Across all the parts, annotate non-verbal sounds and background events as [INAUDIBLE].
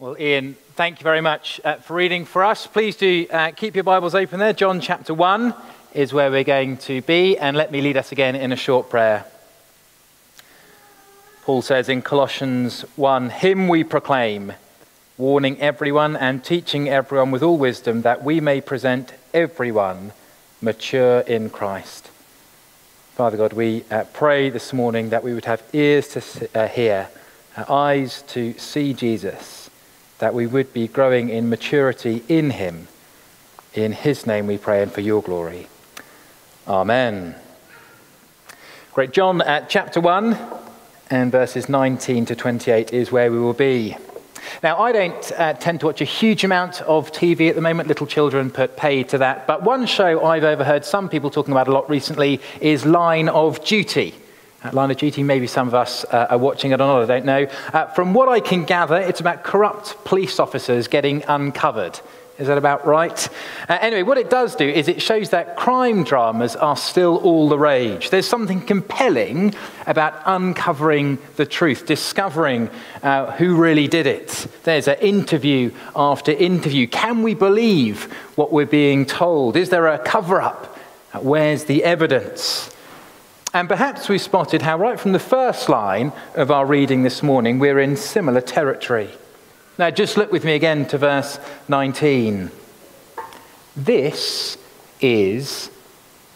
Well, Ian, thank you very much uh, for reading for us. Please do uh, keep your Bibles open there. John chapter 1 is where we're going to be, and let me lead us again in a short prayer. Paul says in Colossians 1 Him we proclaim, warning everyone and teaching everyone with all wisdom, that we may present everyone mature in Christ. Father God, we uh, pray this morning that we would have ears to uh, hear, uh, eyes to see Jesus that we would be growing in maturity in Him. In His name we pray and for your glory. Amen. Great. John at chapter 1 and verses 19 to 28 is where we will be. Now, I don't uh, tend to watch a huge amount of TV at the moment. Little children put paid to that. But one show I've overheard some people talking about a lot recently is Line of Duty. At Line of Duty, maybe some of us uh, are watching it or not, I don't know. Uh, from what I can gather, it's about corrupt police officers getting uncovered. Is that about right? Uh, anyway, what it does do is it shows that crime dramas are still all the rage. There's something compelling about uncovering the truth, discovering uh, who really did it. There's an interview after interview. Can we believe what we're being told? Is there a cover up? Uh, where's the evidence? And perhaps we spotted how, right from the first line of our reading this morning, we're in similar territory. Now, just look with me again to verse 19. This is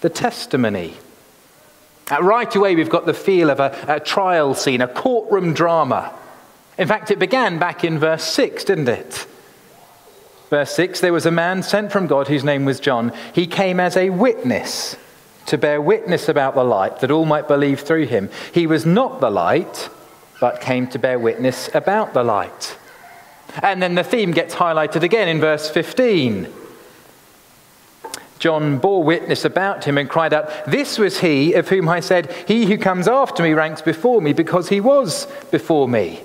the testimony. Uh, right away, we've got the feel of a, a trial scene, a courtroom drama. In fact, it began back in verse 6, didn't it? Verse 6 there was a man sent from God whose name was John. He came as a witness to bear witness about the light, that all might believe through him. He was not the light, but came to bear witness about the light. And then the theme gets highlighted again in verse 15. John bore witness about him and cried out, This was he of whom I said, He who comes after me ranks before me because he was before me.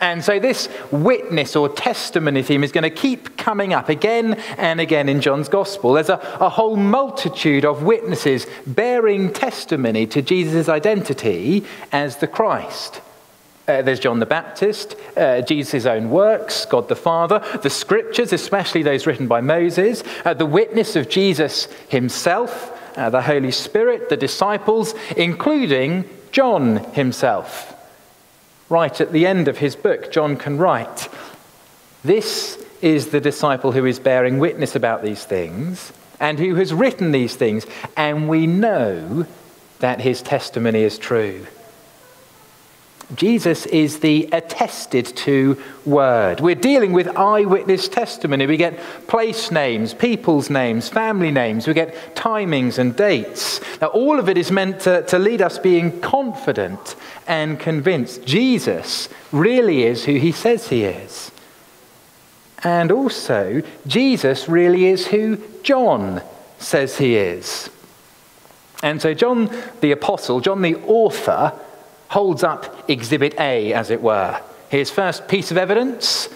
And so, this witness or testimony theme is going to keep coming up again and again in John's gospel. There's a, a whole multitude of witnesses bearing testimony to Jesus' identity as the Christ. Uh, there's John the Baptist, uh, Jesus' own works, God the Father, the scriptures, especially those written by Moses, uh, the witness of Jesus himself, uh, the Holy Spirit, the disciples, including John himself right at the end of his book, John can write, This is the disciple who is bearing witness about these things and who has written these things, and we know that his testimony is true. Jesus is the attested to word. We're dealing with eyewitness testimony. We get place names, people's names, family names. We get timings and dates. Now, all of it is meant to, to lead us being confident and convinced Jesus really is who he says he is. And also, Jesus really is who John says he is. And so, John the Apostle, John the author, holds up Exhibit A, as it were. His first piece of evidence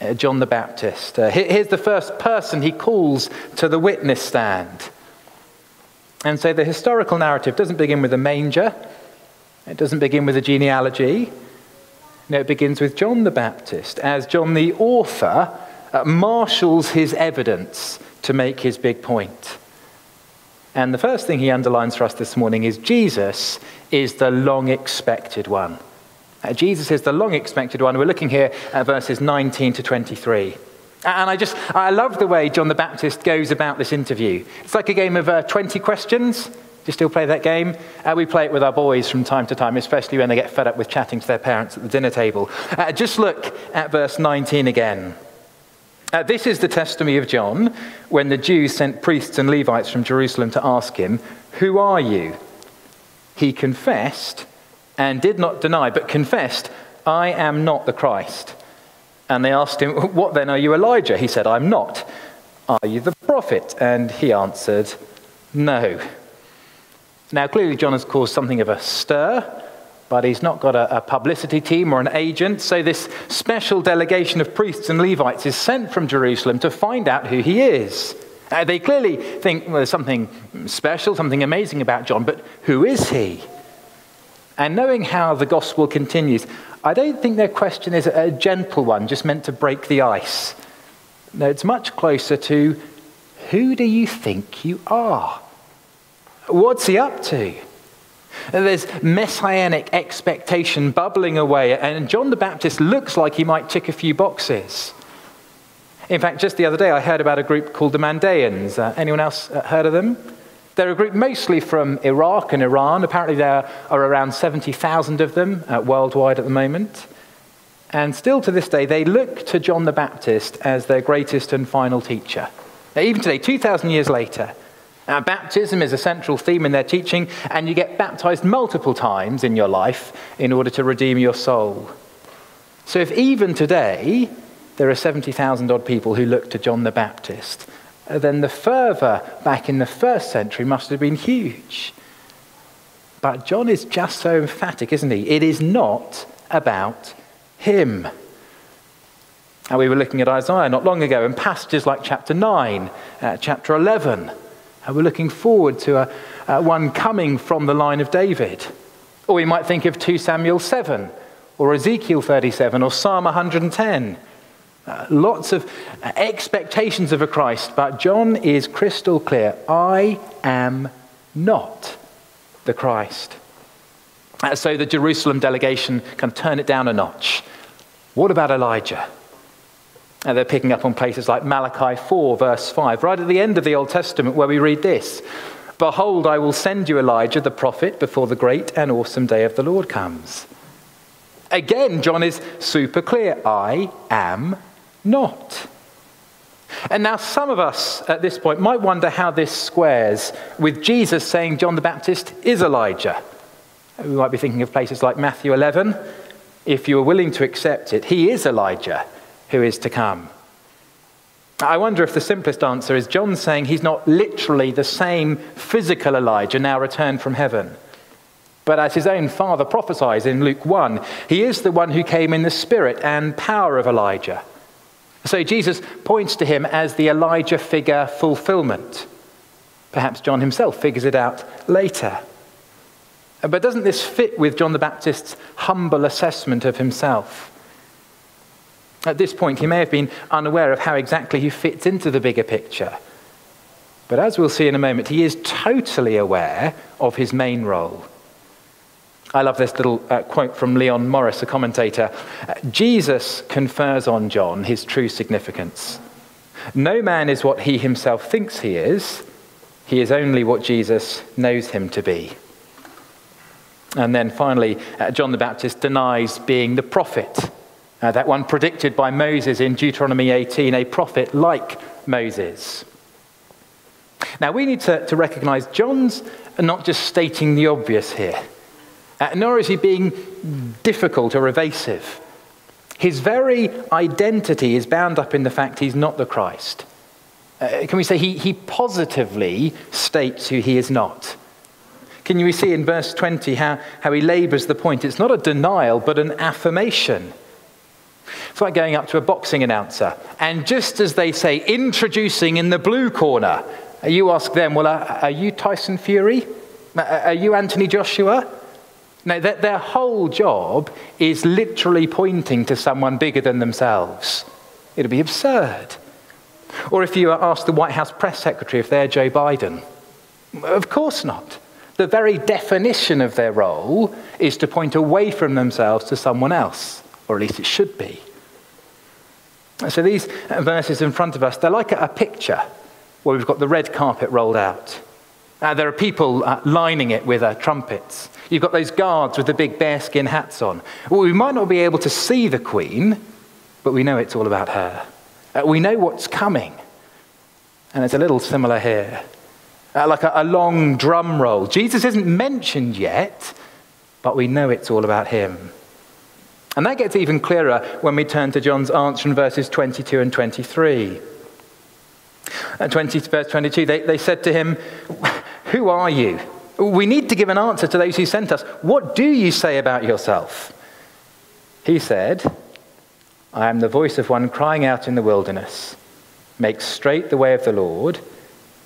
uh, John the Baptist. Uh, here's the first person he calls to the witness stand. And so the historical narrative doesn't begin with a manger, it doesn't begin with a genealogy. No, it begins with John the Baptist, as John the author uh, marshals his evidence to make his big point. And the first thing he underlines for us this morning is Jesus is the long expected one. Uh, Jesus is the long expected one. We're looking here at verses 19 to 23. And I just, I love the way John the Baptist goes about this interview. It's like a game of uh, 20 questions. Do you still play that game? Uh, we play it with our boys from time to time, especially when they get fed up with chatting to their parents at the dinner table. Uh, just look at verse 19 again. Uh, this is the testimony of John when the Jews sent priests and Levites from Jerusalem to ask him, Who are you? He confessed and did not deny, but confessed, I am not the Christ. And they asked him, What then are you, Elijah? He said, I'm not. Are you the prophet? And he answered, No. Now, clearly, John has caused something of a stir but he's not got a, a, publicity team or an agent. So, this special delegation of priests and Levites is sent from Jerusalem to find out who he is. Uh, they clearly think well, there's something special, something amazing about John, but who is he? And knowing how the gospel continues, I don't think their question is a gentle one, just meant to break the ice. No, it's much closer to who do you think you are? What's he up to? There's messianic expectation bubbling away, and John the Baptist looks like he might tick a few boxes. In fact, just the other day, I heard about a group called the Mandaeans. Uh, anyone else uh, heard of them? They're a group mostly from Iraq and Iran. Apparently, there are around 70,000 of them uh, worldwide at the moment. And still to this day, they look to John the Baptist as their greatest and final teacher. Even today, 2,000 years later, now, baptism is a central theme in their teaching, and you get baptized multiple times in your life in order to redeem your soul. So, if even today there are 70,000 odd people who look to John the Baptist, then the fervour back in the first century must have been huge. But John is just so emphatic, isn't he? It is not about him. And we were looking at Isaiah not long ago, and passages like chapter 9, uh, chapter 11. And we're looking forward to a, a one coming from the line of David. Or we might think of 2 Samuel 7, or Ezekiel 37, or Psalm 110. Uh, lots of expectations of a Christ, but John is crystal clear I am not the Christ. Uh, so the Jerusalem delegation can turn it down a notch. What about Elijah? And they're picking up on places like Malachi 4, verse 5, right at the end of the Old Testament, where we read this Behold, I will send you Elijah the prophet before the great and awesome day of the Lord comes. Again, John is super clear I am not. And now, some of us at this point might wonder how this squares with Jesus saying John the Baptist is Elijah. We might be thinking of places like Matthew 11. If you are willing to accept it, he is Elijah who is to come. I wonder if the simplest answer is John saying he's not literally the same physical Elijah now returned from heaven. But as his own father prophesies in Luke 1, he is the one who came in the spirit and power of Elijah. So Jesus points to him as the Elijah figure fulfillment. Perhaps John himself figures it out later. But doesn't this fit with John the Baptist's humble assessment of himself? At this point, he may have been unaware of how exactly he fits into the bigger picture. But as we'll see in a moment, he is totally aware of his main role. I love this little uh, quote from Leon Morris, a commentator. Jesus confers on John his true significance. No man is what he himself thinks he is, he is only what Jesus knows him to be. And then finally, uh, John the Baptist denies being the prophet, uh, that one predicted by Moses in Deuteronomy 18, a prophet like Moses. Now, we need to, to recognize John's not just stating the obvious here. Uh, nor is he being difficult or evasive. His very identity is bound up in the fact he's not the Christ. Uh, can we say he, he positively states who he is not? Can you see in verse 20 how, how he labors the point? It's not a denial, but an affirmation. It's like going up to a boxing announcer, and just as they say, introducing in the blue corner, you ask them, Well, are, you Tyson Fury? Are you Anthony Joshua? No, their whole job is literally pointing to someone bigger than themselves. It'd be absurd. Or if you ask the White House press secretary if they're Joe Biden, of course not. The very definition of their role is to point away from themselves to someone else, or at least it should be. So these verses in front of us, they're like a picture where we've got the red carpet rolled out. Uh, there are people uh, lining it with uh, trumpets. You've got those guards with the big bearskin hats on. Well, we might not be able to see the Queen, but we know it's all about her. Uh, we know what's coming. And it's a little similar here. Uh, like a, a long drum roll. Jesus isn't mentioned yet, but we know it's all about him. And that gets even clearer when we turn to John's answer in verses 22 and 23. At 20, verse 22, they, they said to him, Who are you? We need to give an answer to those who sent us. What do you say about yourself? He said, I am the voice of one crying out in the wilderness, Make straight the way of the Lord,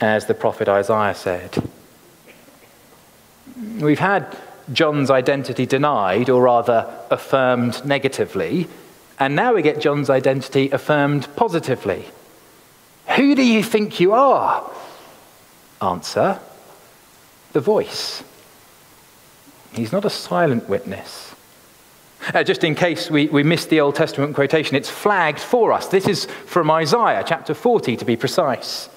as the prophet Isaiah said. We've had John's identity denied, or rather affirmed negatively. And now we get John's identity affirmed positively. Who do you think you are? Answer the voice. He's not a silent witness. Uh, just in case we, we missed the Old Testament quotation, it's flagged for us. This is from Isaiah chapter 40 to be precise.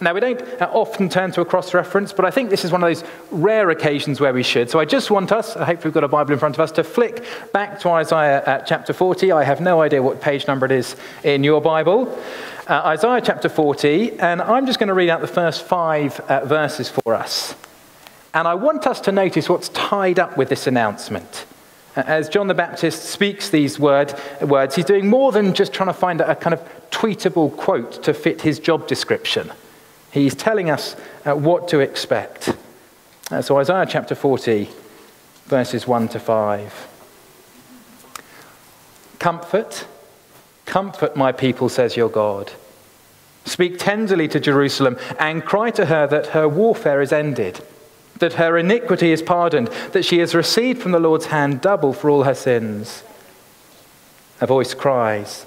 Now, we don't often turn to a cross reference, but I think this is one of those rare occasions where we should. So I just want us, I hope we've got a Bible in front of us, to flick back to Isaiah uh, chapter 40. I have no idea what page number it is in your Bible. Uh, Isaiah chapter 40, and I'm just going to read out the first five uh, verses for us. And I want us to notice what's tied up with this announcement. Uh, as John the Baptist speaks these word, words, he's doing more than just trying to find a, a kind of tweetable quote to fit his job description. He's telling us uh, what to expect. Uh, so, Isaiah chapter 40, verses 1 to 5. Comfort, comfort my people, says your God. Speak tenderly to Jerusalem and cry to her that her warfare is ended, that her iniquity is pardoned, that she has received from the Lord's hand double for all her sins. A voice cries,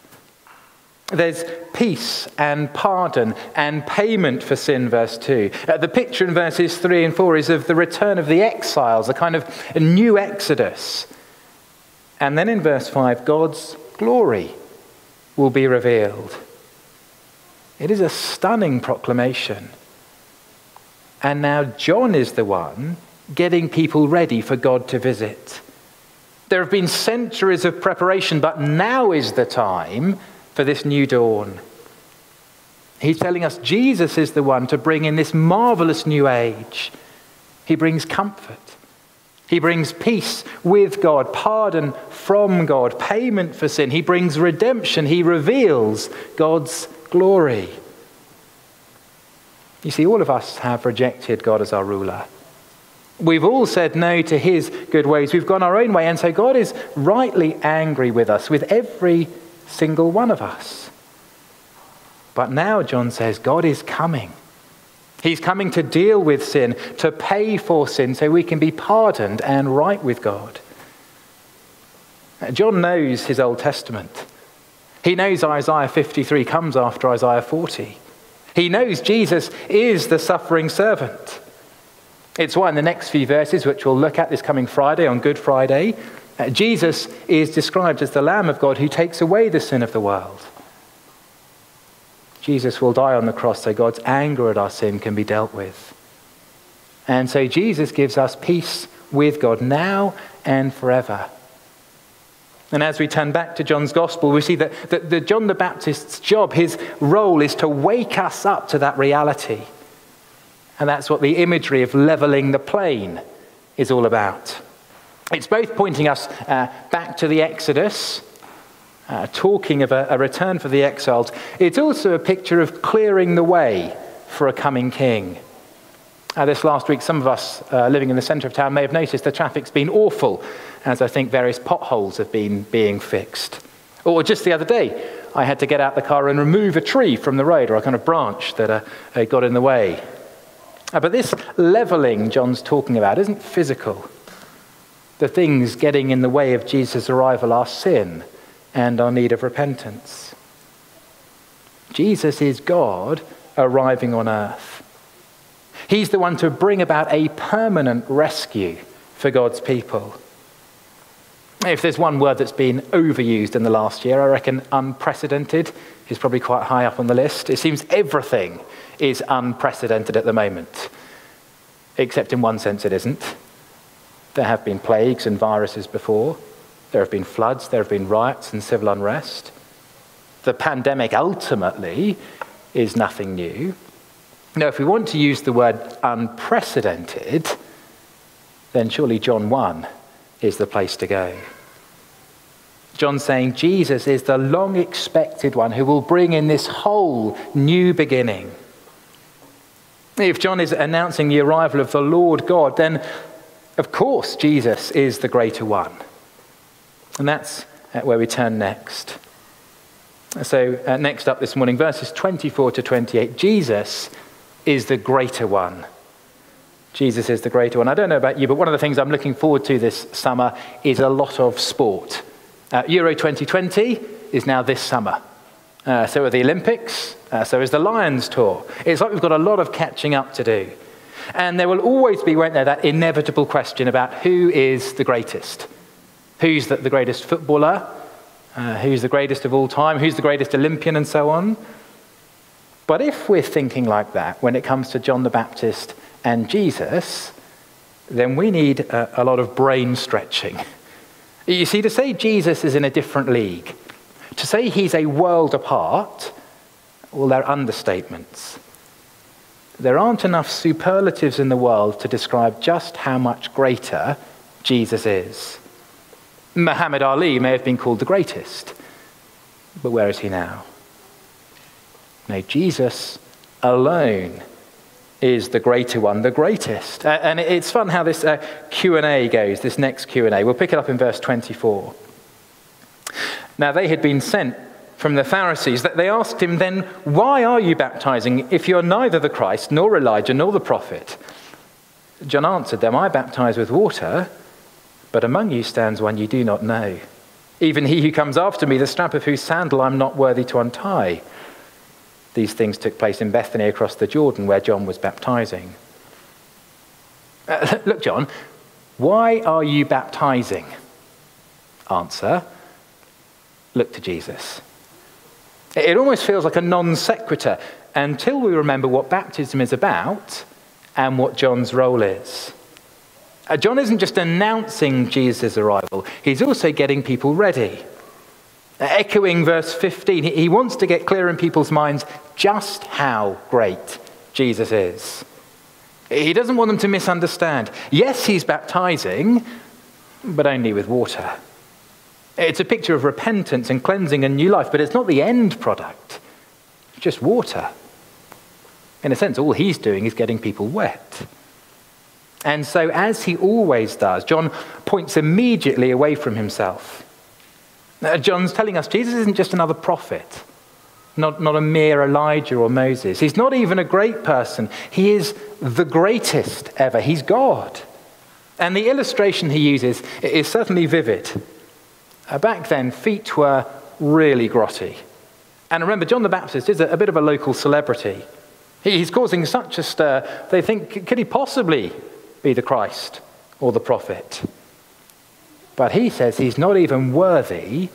There's peace and pardon and payment for sin, verse 2. Uh, the picture in verses 3 and 4 is of the return of the exiles, a kind of a new exodus. And then in verse 5, God's glory will be revealed. It is a stunning proclamation. And now John is the one getting people ready for God to visit. There have been centuries of preparation, but now is the time for this new dawn. He's telling us Jesus is the one to bring in this marvelous new age. He brings comfort. He brings peace with God, pardon from God, payment for sin. He brings redemption. He reveals God's glory. You see, all of us have rejected God as our ruler. We've all said no to his good ways. We've gone our own way. And so God is rightly angry with us, with every single one of us. But now, John says, God is coming. He's coming to deal with sin, to pay for sin, so we can be pardoned and right with God. John knows his Old Testament. He knows Isaiah 53 comes after Isaiah 40. He knows Jesus is the suffering servant. It's why in the next few verses, which we'll look at this coming Friday on Good Friday, uh, Jesus is described as the Lamb of God who takes away the sin of the world. Jesus will die on the cross so God's anger at our sin can be dealt with. And so Jesus gives us peace with God now and forever. And as we turn back to John's gospel, we see that, that the John the Baptist's job, his role, is to wake us up to that reality. And that's what the imagery of leveling the plain is all about. It's both pointing us uh, back to the Exodus, uh, talking of a, a, return for the exiles. It's also a picture of clearing the way for a coming king. Uh, this last week, some of us uh, living in the centre of town may have noticed the traffic's been awful, as I think various potholes have been being fixed. Or just the other day, I had to get out the car and remove a tree from the road or a kind of branch that uh, got in the way. Uh, but this levelling John's talking about isn't physical the things getting in the way of Jesus' arrival are sin and our need of repentance. Jesus is God arriving on earth. He's the one to bring about a permanent rescue for God's people. If there's one word that's been overused in the last year, I reckon unprecedented is probably quite high up on the list. It seems everything is unprecedented at the moment, except in one sense it isn't. There have been plagues and viruses before. There have been floods, there have been riots and civil unrest. The pandemic ultimately is nothing new. Now, if we want to use the word unprecedented, then surely John 1 is the place to go. John's saying Jesus is the long expected one who will bring in this whole new beginning. If John is announcing the arrival of the Lord God, then of course Jesus is the greater one. And that's where we turn next. So, uh, next up this morning, verses 24 to 28. Jesus is the greater one. Jesus is the greater one. I don't know about you, but one of the things I'm looking forward to this summer is a lot of sport. Uh, Euro 2020 is now this summer. Uh, so are the Olympics, uh, so is the Lions Tour. It's like we've got a lot of catching up to do. And there will always be, won't there, that inevitable question about who is the greatest? Who's the, the greatest footballer? Uh, who's the greatest of all time? Who's the greatest Olympian, and so on? But if we're thinking like that when it comes to John the Baptist and Jesus, then we need a, a lot of brain stretching. You see, to say Jesus is in a different league, to say he's a world apart, well, they're understatements. There aren't enough superlatives in the world to describe just how much greater Jesus is. Muhammad Ali may have been called the greatest, but where is he now? No, Jesus alone is the greater one, the greatest. Uh, and it's fun how this uh, Q&A goes, this next Q&A. We'll pick it up in verse 24. Now they had been sent from the Pharisees. That they asked him then, Why are you baptizing if you're neither the Christ, nor Elijah, nor the prophet? John answered them, I baptize with water, but among you stands one you do not know. Even he who comes after me, the strap of whose sandal I'm not worthy to untie. These things took place in Bethany across the Jordan where John was baptizing. Uh, [LAUGHS] look, John, why are you baptizing? Answer Look to Jesus. It almost feels like a non sequitur until we remember what baptism is about and what John's role is. Uh, John isn't just announcing Jesus' arrival, he's also getting people ready. Echoing verse 15, he wants to get clear in people's minds just how great Jesus is. He doesn't want them to misunderstand. Yes, he's baptizing, but only with water. It's a picture of repentance and cleansing and new life, but it's not the end product, it's just water. In a sense, all he's doing is getting people wet. And so, as he always does, John points immediately away from himself. Uh, John's telling us Jesus isn't just another prophet, not, not a mere Elijah or Moses. He's not even a great person. He is the greatest ever. He's God. And the illustration he uses is certainly vivid. Uh, back then, feet were really grotty. And remember, John the Baptist is a, a bit of a local celebrity. He, he's causing such a stir, they think, could he possibly be the Christ or the prophet? But he says he's not even worthy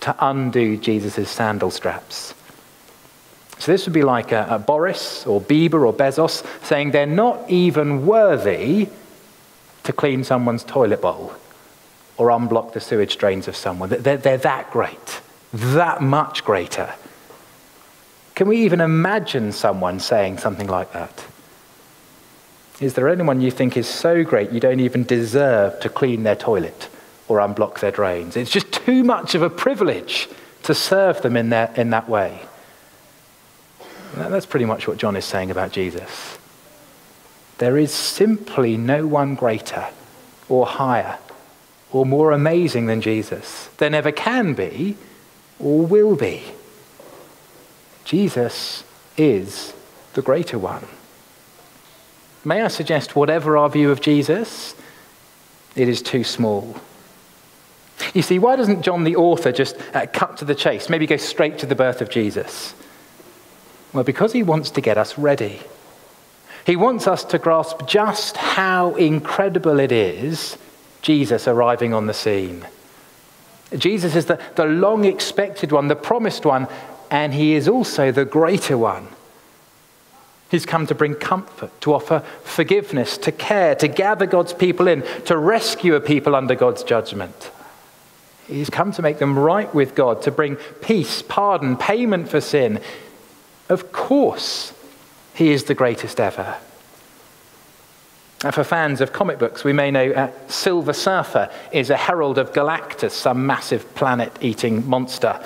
to undo Jesus' sandal straps. So this would be like a, a Boris or Bieber or Bezos saying they're not even worthy to clean someone's toilet bowl or unblock the sewage drains of someone. They're, they're that great, that much greater. Can we even imagine someone saying something like that? Is there anyone you think is so great you don't even deserve to clean their toilet? or unblock their drains. It's just too much of a privilege to serve them in, their, in that way. That's pretty much what John is saying about Jesus. There is simply no one greater or higher or more amazing than Jesus. There never can be or will be. Jesus is the greater one. May I suggest, whatever our view of Jesus, it is too small. You see, why doesn't John the author just uh, cut to the chase, maybe go straight to the birth of Jesus? Well, because he wants to get us ready. He wants us to grasp just how incredible it is Jesus arriving on the scene. Jesus is the, the long expected one, the promised one, and he is also the greater one. He's come to bring comfort, to offer forgiveness, to care, to gather God's people in, to rescue a people under God's judgment. He's come to make them right with God, to bring peace, pardon, payment for sin. Of course, He is the greatest ever. For fans of comic books, we may know uh, Silver Surfer is a herald of Galactus, some massive planet eating monster.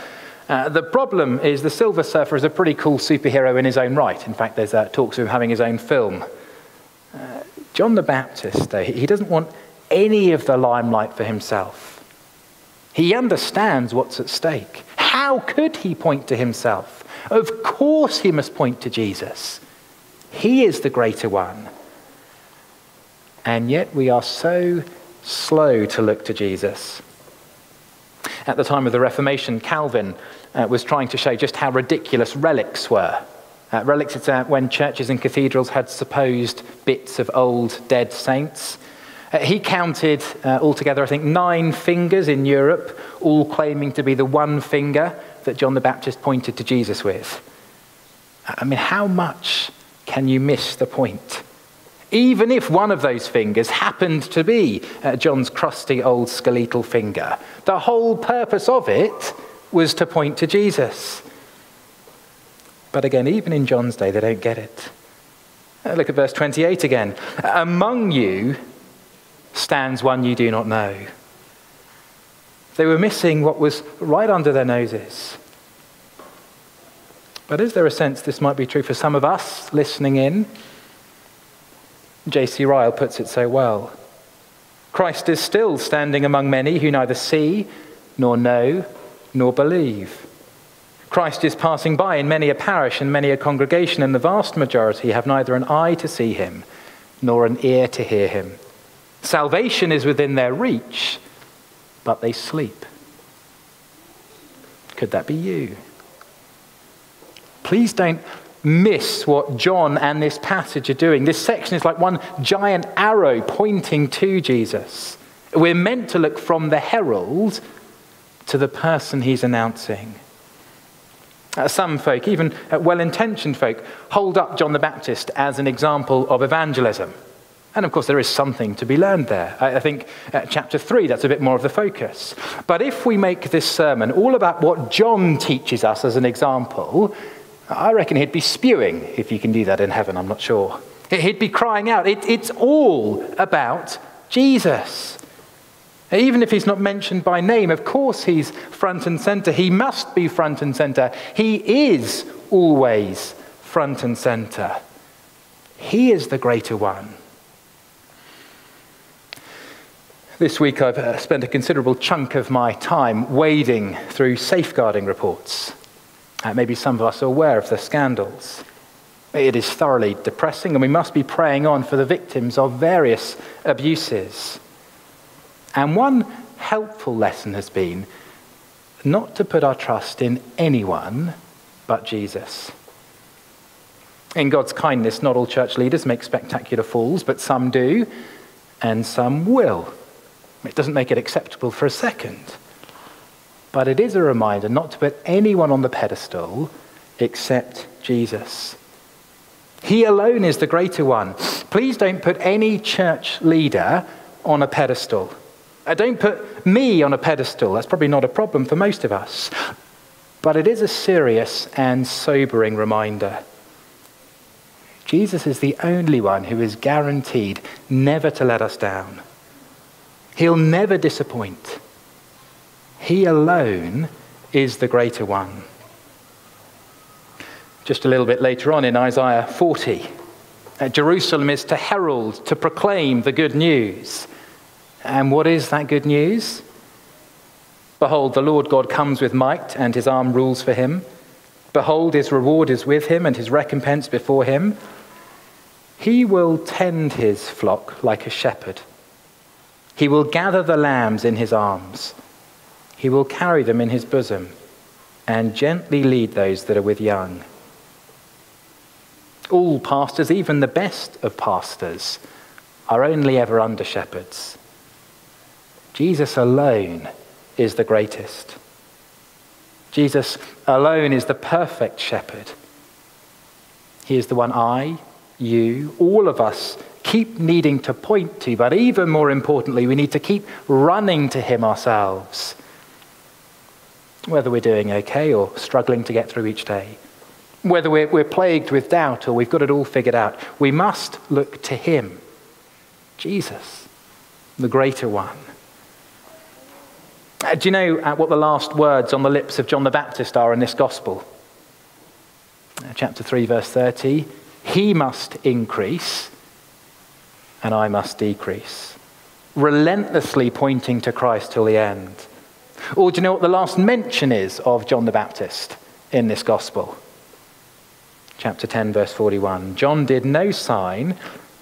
Uh, the problem is the Silver Surfer is a pretty cool superhero in his own right. In fact, there's uh, talks of him having his own film. Uh, John the Baptist, though, he doesn't want any of the limelight for himself. He understands what's at stake. How could he point to himself? Of course, he must point to Jesus. He is the greater one. And yet, we are so slow to look to Jesus. At the time of the Reformation, Calvin uh, was trying to show just how ridiculous relics were. Uh, relics is uh, when churches and cathedrals had supposed bits of old dead saints. Uh, he counted uh, altogether, I think, nine fingers in Europe, all claiming to be the one finger that John the Baptist pointed to Jesus with. I mean, how much can you miss the point? Even if one of those fingers happened to be uh, John's crusty old skeletal finger, the whole purpose of it was to point to Jesus. But again, even in John's day, they don't get it. Uh, look at verse 28 again. Among you stands one you do not know. They were missing what was right under their noses. But is there a sense this might be true for some of us listening in? J.C. Ryle puts it so well. Christ is still standing among many who neither see, nor know, nor believe. Christ is passing by in many a parish and many a congregation, and the vast majority have neither an eye to see him, nor an ear to hear him. Salvation is within their reach, but they sleep. Could that be you? Please don't miss what John and this passage are doing. This section is like one giant arrow pointing to Jesus. We're meant to look from the herald to the person he's announcing. Uh, some folk, even uh, well intentioned folk, hold up John the Baptist as an example of evangelism. And of course, there is something to be learned there. I, think uh, chapter 3, that's a bit more of the focus. But if we make this sermon all about what John teaches us as an example, I reckon he'd be spewing, if you can do that in heaven, I'm not sure. He'd be crying out. It, it's all about Jesus. Even if he's not mentioned by name, of course he's front and center. He must be front and center. He is always front and center. He is the greater one. This week I've uh, spent a considerable chunk of my time wading through safeguarding reports. Uh, maybe some of us are aware of the scandals. It is thoroughly depressing, and we must be praying on for the victims of various abuses. And one helpful lesson has been not to put our trust in anyone but Jesus. In God's kindness, not all church leaders make spectacular falls, but some do, and some will. It doesn't make it acceptable for a second. But it is a reminder not to put anyone on the pedestal except Jesus. He alone is the greater one. Please don't put any church leader on a pedestal. Uh, don't put me on a pedestal. That's probably not a problem for most of us. But it is a serious and sobering reminder. Jesus is the only one who is guaranteed never to let us down. He'll never disappoint. He alone is the greater one. Just a little bit later on in Isaiah 40, uh, Jerusalem is to herald, to proclaim the good news. And what is that good news? Behold, the Lord God comes with might, and his arm rules for him. Behold, his reward is with him, and his recompense before him. He will tend his flock like a shepherd. He will gather the lambs in his arms he will carry them in his bosom and gently lead those that are with young. All pastors, even the best of pastors, are only ever under shepherds. Jesus alone is the greatest. Jesus alone is the perfect shepherd. He is the one I, you, all of us keep needing to point to, but even more importantly, we need to keep running to him ourselves whether we're doing okay or struggling to get through each day, whether we're, we're plagued with doubt or we've got it all figured out, we must look to Him. Jesus, the greater one. Uh, do you know uh, what the last words on the lips of John the Baptist are in this gospel? Uh, chapter 3, verse 30 He must increase, and I must decrease. Relentlessly pointing to Christ till the end. Or do you know what the last mention is of John the Baptist in this gospel? Chapter 10, verse 41. John did no sign,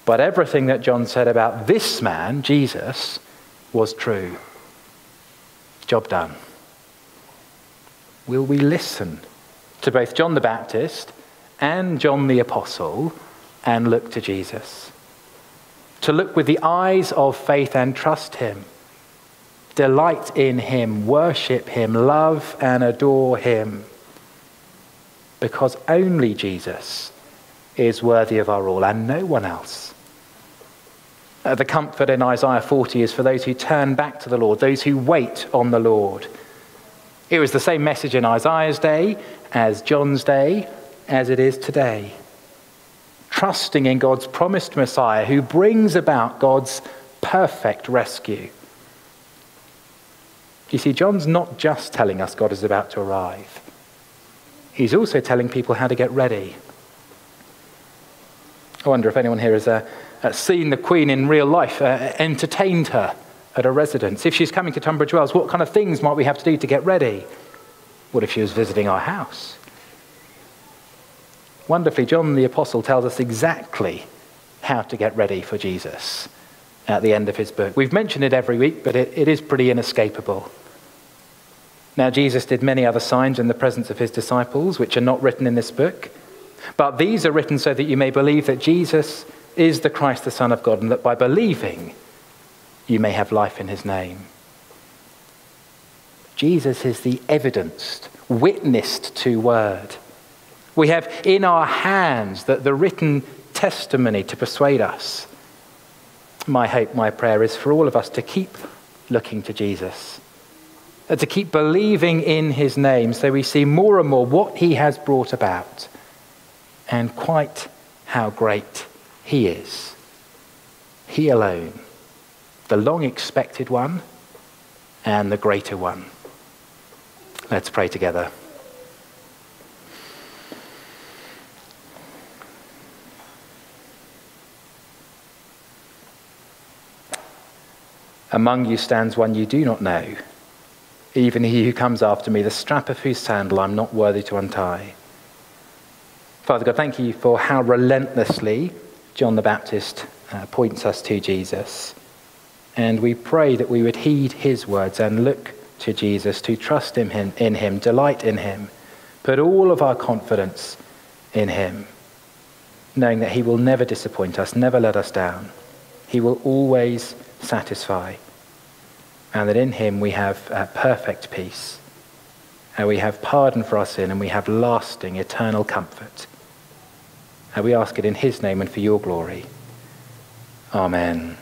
but everything that John said about this man, Jesus, was true. Job done. Will we listen to both John the Baptist and John the Apostle and look to Jesus? To look with the eyes of faith and trust Him, delight in Him, worship Him, love and adore Him. Because only Jesus is worthy of our all and no one else. Uh, the comfort in Isaiah 40 is for those who turn back to the Lord, those who wait on the Lord. It was the same message in Isaiah's day, as John's day, as it is today. Trusting in God's promised Messiah who brings about God's perfect rescue. You see, John's not just telling us God is about to arrive, he's also telling people how to get ready. I wonder if anyone here has uh, seen the Queen in real life, uh, entertained her at a residence. If she's coming to Tunbridge Wells, what kind of things might we have to do to get ready? What if she was visiting our house? Wonderfully, John the Apostle tells us exactly how to get ready for Jesus at the end of his book. We've mentioned it every week, but it, it is pretty inescapable. Now, Jesus did many other signs in the presence of his disciples, which are not written in this book, but these are written so that you may believe that Jesus is the Christ, the Son of God, and that by believing you may have life in his name. Jesus is the evidenced, witnessed to word. We have in our hands the, the written testimony to persuade us. My hope, my prayer is for all of us to keep looking to Jesus, uh, to keep believing in his name so we see more and more what he has brought about and quite how great he is. He alone, the long expected one and the greater one. Let's pray together. Among you stands one you do not know, even he who comes after me, the strap of whose sandal I'm not worthy to untie. Father God, thank you for how relentlessly John the Baptist uh, points us to Jesus. And we pray that we would heed his words and look to Jesus, to trust in him, in him, delight in him, put all of our confidence in him, knowing that he will never disappoint us, never let us down. He will always satisfy. And that in him we have uh, perfect peace. And we have pardon for our sin and we have lasting, eternal comfort. And we ask it in his name and for your glory. Amen.